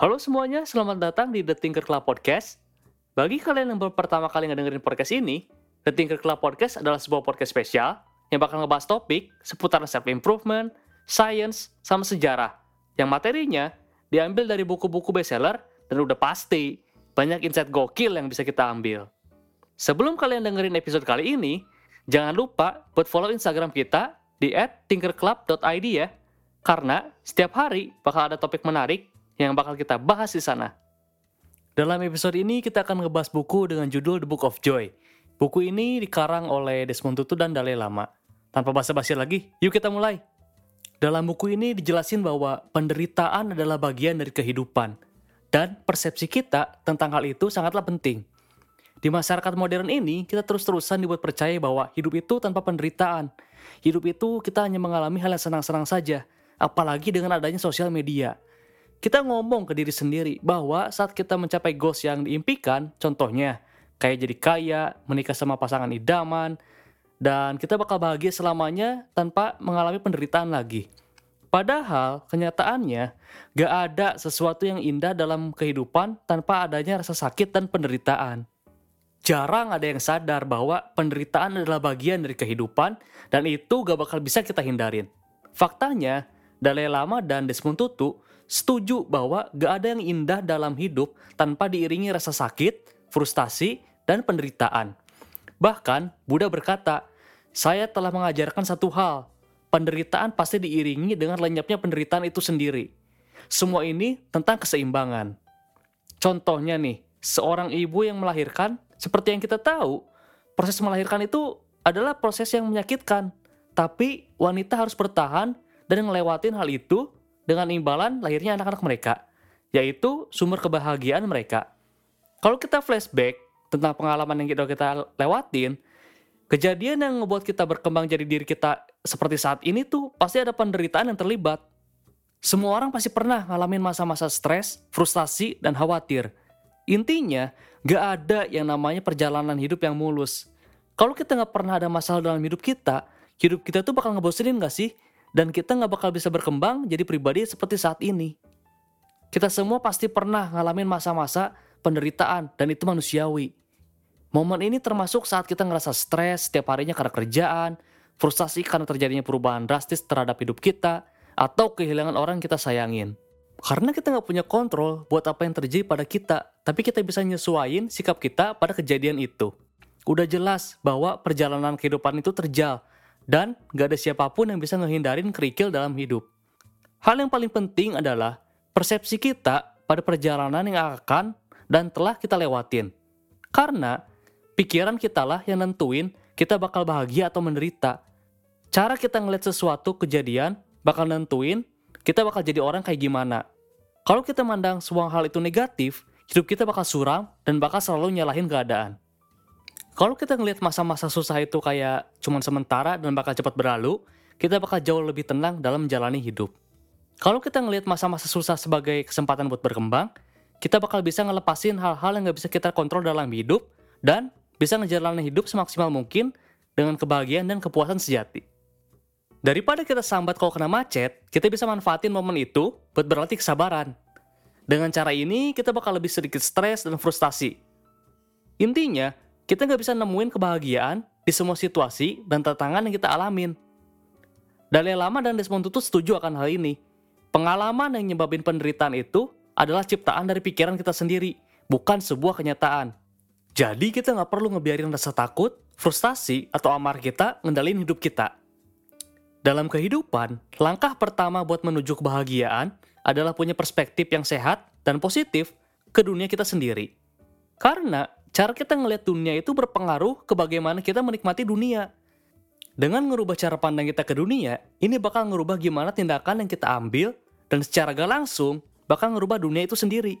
Halo semuanya, selamat datang di The Tinker Club Podcast. Bagi kalian yang baru pertama kali ngedengerin podcast ini, The Tinker Club Podcast adalah sebuah podcast spesial yang bakal ngebahas topik seputar self-improvement, science, sama sejarah. Yang materinya diambil dari buku-buku bestseller dan udah pasti banyak insight gokil yang bisa kita ambil. Sebelum kalian dengerin episode kali ini, jangan lupa buat follow Instagram kita di @tinkerclub.id ya. Karena setiap hari bakal ada topik menarik yang bakal kita bahas di sana. Dalam episode ini kita akan ngebahas buku dengan judul The Book of Joy. Buku ini dikarang oleh Desmond Tutu dan Dalai Lama. Tanpa basa-basi lagi, yuk kita mulai. Dalam buku ini dijelasin bahwa penderitaan adalah bagian dari kehidupan. Dan persepsi kita tentang hal itu sangatlah penting. Di masyarakat modern ini, kita terus-terusan dibuat percaya bahwa hidup itu tanpa penderitaan. Hidup itu kita hanya mengalami hal yang senang-senang saja, apalagi dengan adanya sosial media kita ngomong ke diri sendiri bahwa saat kita mencapai goals yang diimpikan, contohnya kayak jadi kaya, menikah sama pasangan idaman, dan kita bakal bahagia selamanya tanpa mengalami penderitaan lagi. Padahal kenyataannya gak ada sesuatu yang indah dalam kehidupan tanpa adanya rasa sakit dan penderitaan. Jarang ada yang sadar bahwa penderitaan adalah bagian dari kehidupan dan itu gak bakal bisa kita hindarin. Faktanya, Dalai Lama dan Desmond Tutu setuju bahwa gak ada yang indah dalam hidup tanpa diiringi rasa sakit, frustasi, dan penderitaan. Bahkan, Buddha berkata, saya telah mengajarkan satu hal, penderitaan pasti diiringi dengan lenyapnya penderitaan itu sendiri. Semua ini tentang keseimbangan. Contohnya nih, seorang ibu yang melahirkan, seperti yang kita tahu, proses melahirkan itu adalah proses yang menyakitkan. Tapi wanita harus bertahan dan ngelewatin hal itu dengan imbalan lahirnya anak-anak mereka, yaitu sumber kebahagiaan mereka. Kalau kita flashback tentang pengalaman yang kita, kita lewatin, kejadian yang membuat kita berkembang jadi diri kita seperti saat ini tuh pasti ada penderitaan yang terlibat. Semua orang pasti pernah ngalamin masa-masa stres, frustasi, dan khawatir. Intinya, gak ada yang namanya perjalanan hidup yang mulus. Kalau kita gak pernah ada masalah dalam hidup kita, hidup kita tuh bakal ngebosenin gak sih? Dan kita nggak bakal bisa berkembang jadi pribadi seperti saat ini. Kita semua pasti pernah ngalamin masa-masa penderitaan dan itu manusiawi. Momen ini termasuk saat kita ngerasa stres setiap harinya karena kerjaan, frustasi karena terjadinya perubahan drastis terhadap hidup kita, atau kehilangan orang yang kita sayangin. Karena kita nggak punya kontrol buat apa yang terjadi pada kita, tapi kita bisa nyesuaiin sikap kita pada kejadian itu. Udah jelas bahwa perjalanan kehidupan itu terjal, dan gak ada siapa pun yang bisa ngehindarin kerikil dalam hidup. Hal yang paling penting adalah persepsi kita pada perjalanan yang akan dan telah kita lewatin. Karena pikiran kita lah yang nentuin kita bakal bahagia atau menderita. Cara kita ngeliat sesuatu kejadian bakal nentuin kita bakal jadi orang kayak gimana. Kalau kita mandang semua hal itu negatif, hidup kita bakal suram dan bakal selalu nyalahin keadaan. Kalau kita ngelihat masa-masa susah itu kayak cuman sementara dan bakal cepat berlalu, kita bakal jauh lebih tenang dalam menjalani hidup. Kalau kita ngelihat masa-masa susah sebagai kesempatan buat berkembang, kita bakal bisa ngelepasin hal-hal yang gak bisa kita kontrol dalam hidup dan bisa ngejalanin hidup semaksimal mungkin dengan kebahagiaan dan kepuasan sejati. Daripada kita sambat kalau kena macet, kita bisa manfaatin momen itu buat berlatih kesabaran. Dengan cara ini, kita bakal lebih sedikit stres dan frustasi. Intinya, kita nggak bisa nemuin kebahagiaan di semua situasi dan tantangan yang kita alamin. Dalai Lama dan Desmond Tutu setuju akan hal ini. Pengalaman yang nyebabin penderitaan itu adalah ciptaan dari pikiran kita sendiri, bukan sebuah kenyataan. Jadi kita nggak perlu ngebiarin rasa takut, frustasi, atau amarah kita ngendalin hidup kita. Dalam kehidupan, langkah pertama buat menuju kebahagiaan adalah punya perspektif yang sehat dan positif ke dunia kita sendiri. Karena cara kita ngelihat dunia itu berpengaruh ke bagaimana kita menikmati dunia. Dengan merubah cara pandang kita ke dunia, ini bakal ngerubah gimana tindakan yang kita ambil dan secara gak langsung bakal ngerubah dunia itu sendiri.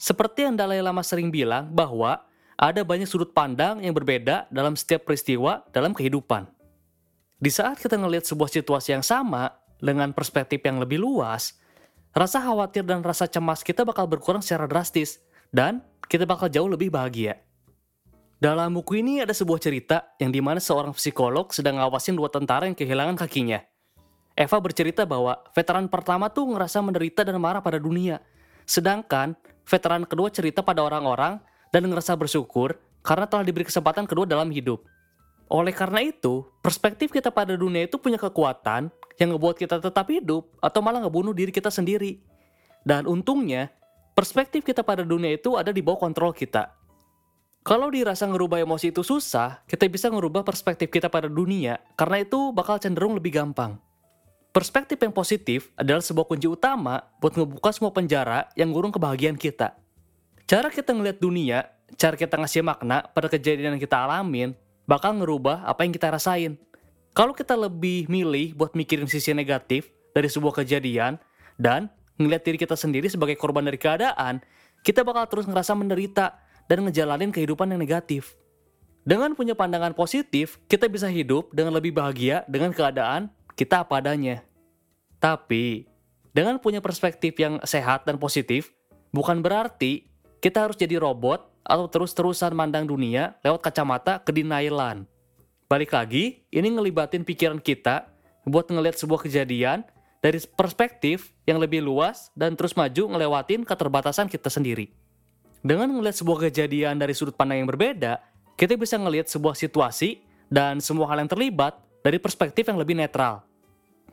Seperti yang Dalai Lama sering bilang bahwa ada banyak sudut pandang yang berbeda dalam setiap peristiwa dalam kehidupan. Di saat kita ngelihat sebuah situasi yang sama dengan perspektif yang lebih luas, rasa khawatir dan rasa cemas kita bakal berkurang secara drastis dan kita bakal jauh lebih bahagia. Dalam buku ini ada sebuah cerita yang di mana seorang psikolog sedang ngawasin dua tentara yang kehilangan kakinya. Eva bercerita bahwa veteran pertama tuh ngerasa menderita dan marah pada dunia. Sedangkan veteran kedua cerita pada orang-orang dan ngerasa bersyukur karena telah diberi kesempatan kedua dalam hidup. Oleh karena itu, perspektif kita pada dunia itu punya kekuatan yang ngebuat kita tetap hidup atau malah ngebunuh diri kita sendiri. Dan untungnya, perspektif kita pada dunia itu ada di bawah kontrol kita. Kalau dirasa ngerubah emosi itu susah, kita bisa ngerubah perspektif kita pada dunia karena itu bakal cenderung lebih gampang. Perspektif yang positif adalah sebuah kunci utama buat ngebuka semua penjara yang ngurung kebahagiaan kita. Cara kita ngeliat dunia, cara kita ngasih makna pada kejadian yang kita alamin, bakal ngerubah apa yang kita rasain. Kalau kita lebih milih buat mikirin sisi negatif dari sebuah kejadian dan ngeliat diri kita sendiri sebagai korban dari keadaan, kita bakal terus ngerasa menderita dan ngejalanin kehidupan yang negatif. Dengan punya pandangan positif, kita bisa hidup dengan lebih bahagia dengan keadaan kita apa adanya. Tapi, dengan punya perspektif yang sehat dan positif, bukan berarti kita harus jadi robot atau terus-terusan mandang dunia lewat kacamata kedinailan. Balik lagi, ini ngelibatin pikiran kita buat ngelihat sebuah kejadian dari perspektif yang lebih luas dan terus maju ngelewatin keterbatasan kita sendiri. Dengan ngelihat sebuah kejadian dari sudut pandang yang berbeda, kita bisa ngelihat sebuah situasi dan semua hal yang terlibat dari perspektif yang lebih netral.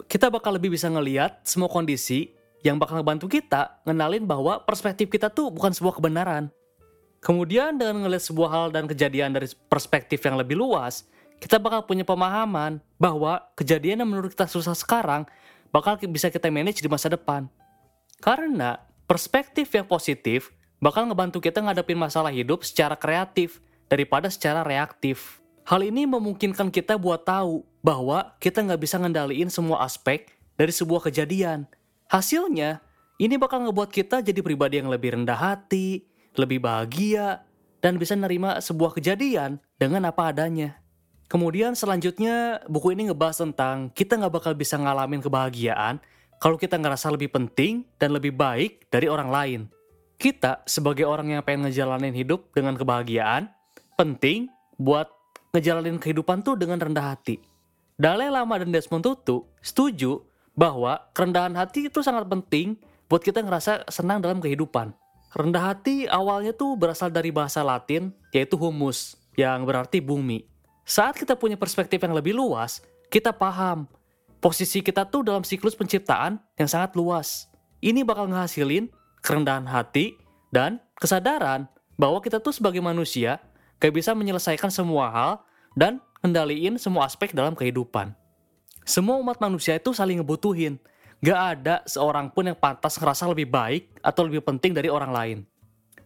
Kita bakal lebih bisa ngelihat semua kondisi yang bakal ngebantu kita ngenalin bahwa perspektif kita tuh bukan sebuah kebenaran, Kemudian dengan ngeliat sebuah hal dan kejadian dari perspektif yang lebih luas, kita bakal punya pemahaman bahwa kejadian yang menurut kita susah sekarang bakal bisa kita manage di masa depan. Karena perspektif yang positif bakal ngebantu kita ngadepin masalah hidup secara kreatif daripada secara reaktif. Hal ini memungkinkan kita buat tahu bahwa kita nggak bisa ngendaliin semua aspek dari sebuah kejadian. Hasilnya, ini bakal ngebuat kita jadi pribadi yang lebih rendah hati, lebih bahagia, dan bisa nerima sebuah kejadian dengan apa adanya. Kemudian selanjutnya buku ini ngebahas tentang kita nggak bakal bisa ngalamin kebahagiaan kalau kita ngerasa lebih penting dan lebih baik dari orang lain. Kita sebagai orang yang pengen ngejalanin hidup dengan kebahagiaan, penting buat ngejalanin kehidupan tuh dengan rendah hati. Dalai Lama dan Desmond Tutu setuju bahwa kerendahan hati itu sangat penting buat kita ngerasa senang dalam kehidupan. Rendah hati awalnya tuh berasal dari bahasa Latin, yaitu humus, yang berarti bumi. Saat kita punya perspektif yang lebih luas, kita paham posisi kita tuh dalam siklus penciptaan yang sangat luas. Ini bakal ngehasilin kerendahan hati dan kesadaran bahwa kita tuh sebagai manusia gak bisa menyelesaikan semua hal dan kendaliin semua aspek dalam kehidupan. Semua umat manusia itu saling ngebutuhin, Gak ada seorang pun yang pantas ngerasa lebih baik atau lebih penting dari orang lain.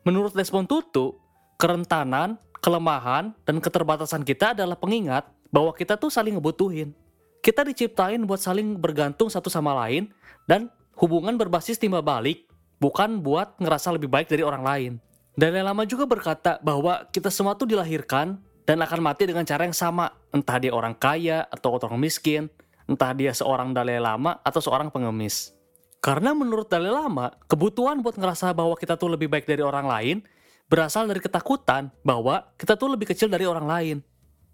Menurut Desmond Tutu, kerentanan, kelemahan, dan keterbatasan kita adalah pengingat bahwa kita tuh saling ngebutuhin. Kita diciptain buat saling bergantung satu sama lain dan hubungan berbasis timbal balik, bukan buat ngerasa lebih baik dari orang lain. Dan lama juga berkata bahwa kita semua tuh dilahirkan dan akan mati dengan cara yang sama, entah dia orang kaya atau orang miskin, entah dia seorang Dalai Lama atau seorang pengemis. Karena menurut Dalai Lama, kebutuhan buat ngerasa bahwa kita tuh lebih baik dari orang lain berasal dari ketakutan bahwa kita tuh lebih kecil dari orang lain.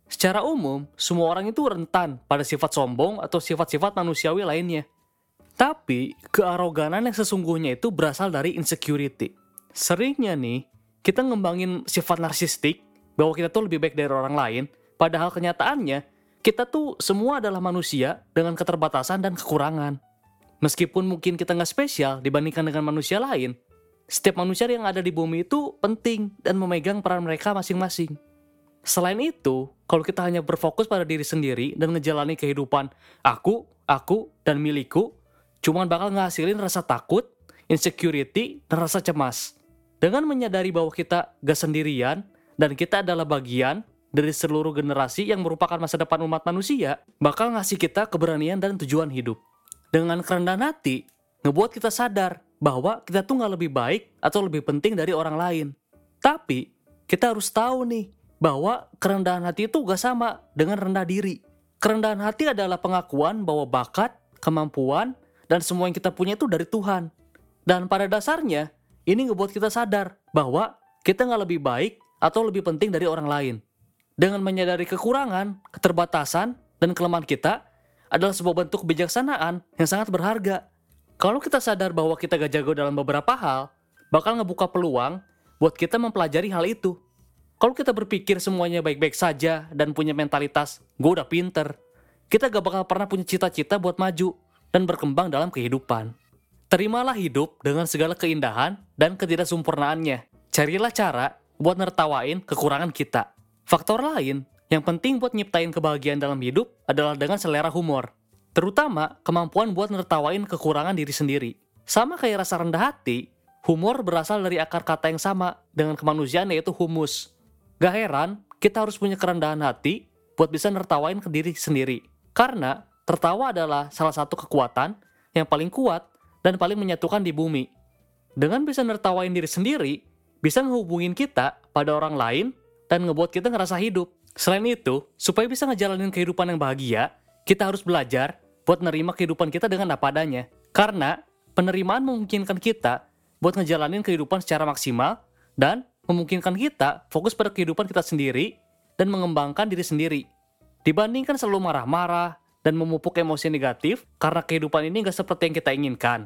Secara umum, semua orang itu rentan pada sifat sombong atau sifat-sifat manusiawi lainnya. Tapi, kearoganan yang sesungguhnya itu berasal dari insecurity. Seringnya nih, kita ngembangin sifat narsistik bahwa kita tuh lebih baik dari orang lain, padahal kenyataannya kita tuh semua adalah manusia dengan keterbatasan dan kekurangan. Meskipun mungkin kita nggak spesial dibandingkan dengan manusia lain, setiap manusia yang ada di bumi itu penting dan memegang peran mereka masing-masing. Selain itu, kalau kita hanya berfokus pada diri sendiri dan ngejalani kehidupan aku, aku, dan milikku, cuman bakal ngehasilin rasa takut, insecurity, dan rasa cemas. Dengan menyadari bahwa kita gak sendirian, dan kita adalah bagian dari seluruh generasi yang merupakan masa depan umat manusia bakal ngasih kita keberanian dan tujuan hidup. Dengan kerendahan hati, ngebuat kita sadar bahwa kita tuh nggak lebih baik atau lebih penting dari orang lain. Tapi, kita harus tahu nih, bahwa kerendahan hati itu gak sama dengan rendah diri. Kerendahan hati adalah pengakuan bahwa bakat, kemampuan, dan semua yang kita punya itu dari Tuhan. Dan pada dasarnya, ini ngebuat kita sadar bahwa kita nggak lebih baik atau lebih penting dari orang lain. Dengan menyadari kekurangan, keterbatasan, dan kelemahan kita adalah sebuah bentuk kebijaksanaan yang sangat berharga. Kalau kita sadar bahwa kita gak jago dalam beberapa hal, bakal ngebuka peluang buat kita mempelajari hal itu. Kalau kita berpikir semuanya baik-baik saja dan punya mentalitas, gue udah pinter, kita gak bakal pernah punya cita-cita buat maju dan berkembang dalam kehidupan. Terimalah hidup dengan segala keindahan dan ketidaksempurnaannya. Carilah cara buat nertawain kekurangan kita. Faktor lain yang penting buat nyiptain kebahagiaan dalam hidup adalah dengan selera humor. Terutama kemampuan buat nertawain kekurangan diri sendiri. Sama kayak rasa rendah hati, humor berasal dari akar kata yang sama dengan kemanusiaan yaitu humus. Gak heran, kita harus punya kerendahan hati buat bisa nertawain ke diri sendiri. Karena tertawa adalah salah satu kekuatan yang paling kuat dan paling menyatukan di bumi. Dengan bisa nertawain diri sendiri, bisa ngehubungin kita pada orang lain dan ngebuat kita ngerasa hidup. Selain itu, supaya bisa ngejalanin kehidupan yang bahagia, kita harus belajar buat nerima kehidupan kita dengan apa adanya. Karena penerimaan memungkinkan kita buat ngejalanin kehidupan secara maksimal dan memungkinkan kita fokus pada kehidupan kita sendiri dan mengembangkan diri sendiri. Dibandingkan selalu marah-marah dan memupuk emosi negatif karena kehidupan ini nggak seperti yang kita inginkan.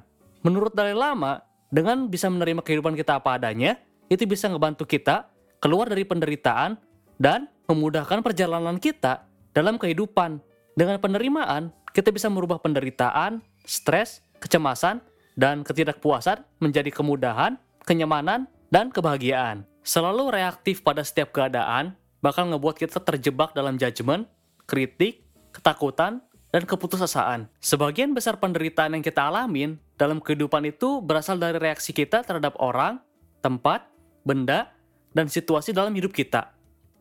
Menurut Dalai Lama, dengan bisa menerima kehidupan kita apa adanya, itu bisa ngebantu kita keluar dari penderitaan dan memudahkan perjalanan kita dalam kehidupan. Dengan penerimaan, kita bisa merubah penderitaan, stres, kecemasan, dan ketidakpuasan menjadi kemudahan, kenyamanan, dan kebahagiaan. Selalu reaktif pada setiap keadaan bakal ngebuat kita terjebak dalam judgement, kritik, ketakutan, dan keputusasaan. Sebagian besar penderitaan yang kita alamin dalam kehidupan itu berasal dari reaksi kita terhadap orang, tempat, benda, dan situasi dalam hidup kita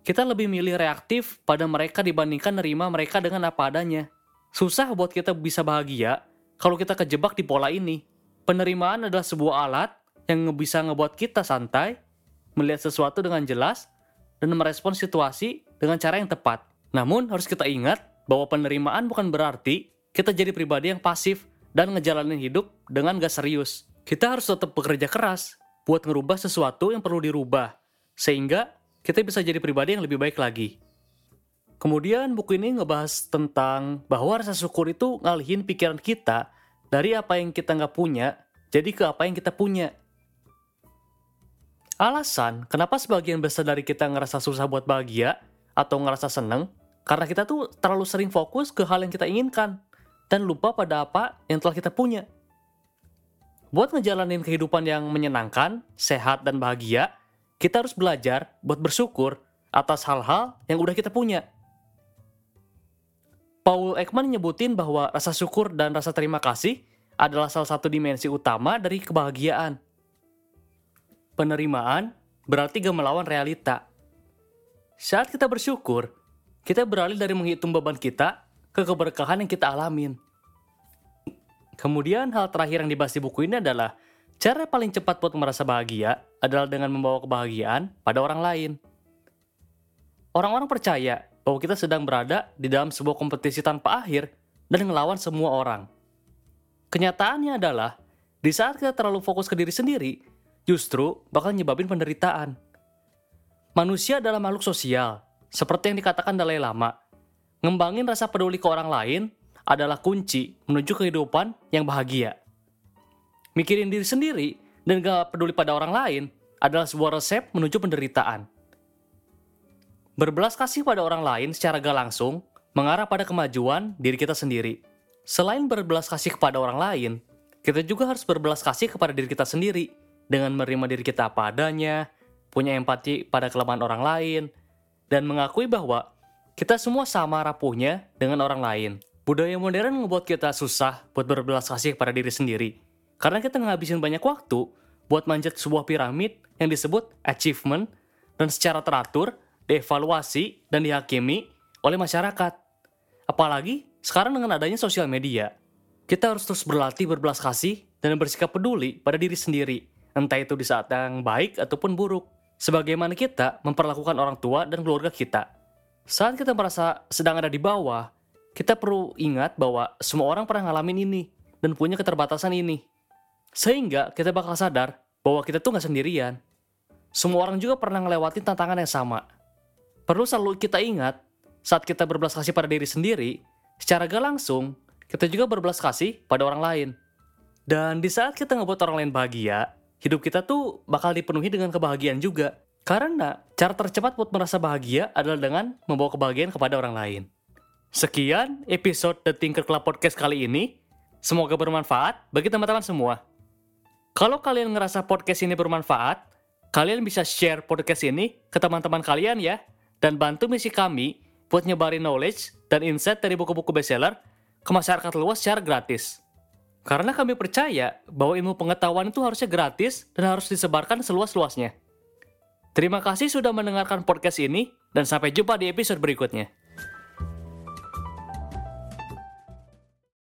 kita lebih milih reaktif pada mereka dibandingkan nerima mereka dengan apa adanya. Susah buat kita bisa bahagia kalau kita kejebak di pola ini. Penerimaan adalah sebuah alat yang bisa ngebuat kita santai, melihat sesuatu dengan jelas, dan merespon situasi dengan cara yang tepat. Namun harus kita ingat bahwa penerimaan bukan berarti kita jadi pribadi yang pasif dan ngejalanin hidup dengan gak serius. Kita harus tetap bekerja keras buat ngerubah sesuatu yang perlu dirubah, sehingga kita bisa jadi pribadi yang lebih baik lagi. Kemudian buku ini ngebahas tentang bahwa rasa syukur itu ngalihin pikiran kita dari apa yang kita nggak punya jadi ke apa yang kita punya. Alasan kenapa sebagian besar dari kita ngerasa susah buat bahagia atau ngerasa seneng karena kita tuh terlalu sering fokus ke hal yang kita inginkan dan lupa pada apa yang telah kita punya. Buat ngejalanin kehidupan yang menyenangkan, sehat, dan bahagia, kita harus belajar buat bersyukur atas hal-hal yang udah kita punya. Paul Ekman nyebutin bahwa rasa syukur dan rasa terima kasih adalah salah satu dimensi utama dari kebahagiaan. Penerimaan berarti melawan realita. Saat kita bersyukur, kita beralih dari menghitung beban kita ke keberkahan yang kita alamin. Kemudian hal terakhir yang dibahas di buku ini adalah Cara paling cepat buat merasa bahagia adalah dengan membawa kebahagiaan pada orang lain. Orang-orang percaya bahwa kita sedang berada di dalam sebuah kompetisi tanpa akhir dan ngelawan semua orang. Kenyataannya adalah, di saat kita terlalu fokus ke diri sendiri, justru bakal nyebabin penderitaan. Manusia adalah makhluk sosial, seperti yang dikatakan Dalai Lama. Ngembangin rasa peduli ke orang lain adalah kunci menuju kehidupan yang bahagia mikirin diri sendiri, dan gak peduli pada orang lain adalah sebuah resep menuju penderitaan. Berbelas kasih pada orang lain secara gak langsung mengarah pada kemajuan diri kita sendiri. Selain berbelas kasih kepada orang lain, kita juga harus berbelas kasih kepada diri kita sendiri dengan menerima diri kita apa adanya, punya empati pada kelemahan orang lain, dan mengakui bahwa kita semua sama rapuhnya dengan orang lain. Budaya modern membuat kita susah buat berbelas kasih kepada diri sendiri. Karena kita ngabisin banyak waktu buat manjat sebuah piramid yang disebut achievement dan secara teratur dievaluasi dan dihakimi oleh masyarakat. Apalagi sekarang dengan adanya sosial media, kita harus terus berlatih berbelas kasih dan bersikap peduli pada diri sendiri, entah itu di saat yang baik ataupun buruk. Sebagaimana kita memperlakukan orang tua dan keluarga kita. Saat kita merasa sedang ada di bawah, kita perlu ingat bahwa semua orang pernah ngalamin ini dan punya keterbatasan ini. Sehingga kita bakal sadar bahwa kita tuh nggak sendirian. Semua orang juga pernah ngelewatin tantangan yang sama. Perlu selalu kita ingat, saat kita berbelas kasih pada diri sendiri, secara gak langsung, kita juga berbelas kasih pada orang lain. Dan di saat kita ngebuat orang lain bahagia, hidup kita tuh bakal dipenuhi dengan kebahagiaan juga. Karena cara tercepat buat merasa bahagia adalah dengan membawa kebahagiaan kepada orang lain. Sekian episode The Tinker Club Podcast kali ini. Semoga bermanfaat bagi teman-teman semua. Kalau kalian ngerasa podcast ini bermanfaat, kalian bisa share podcast ini ke teman-teman kalian ya, dan bantu misi kami buat nyebarin knowledge dan insight dari buku-buku bestseller ke masyarakat luas secara gratis. Karena kami percaya bahwa ilmu pengetahuan itu harusnya gratis dan harus disebarkan seluas-luasnya. Terima kasih sudah mendengarkan podcast ini, dan sampai jumpa di episode berikutnya.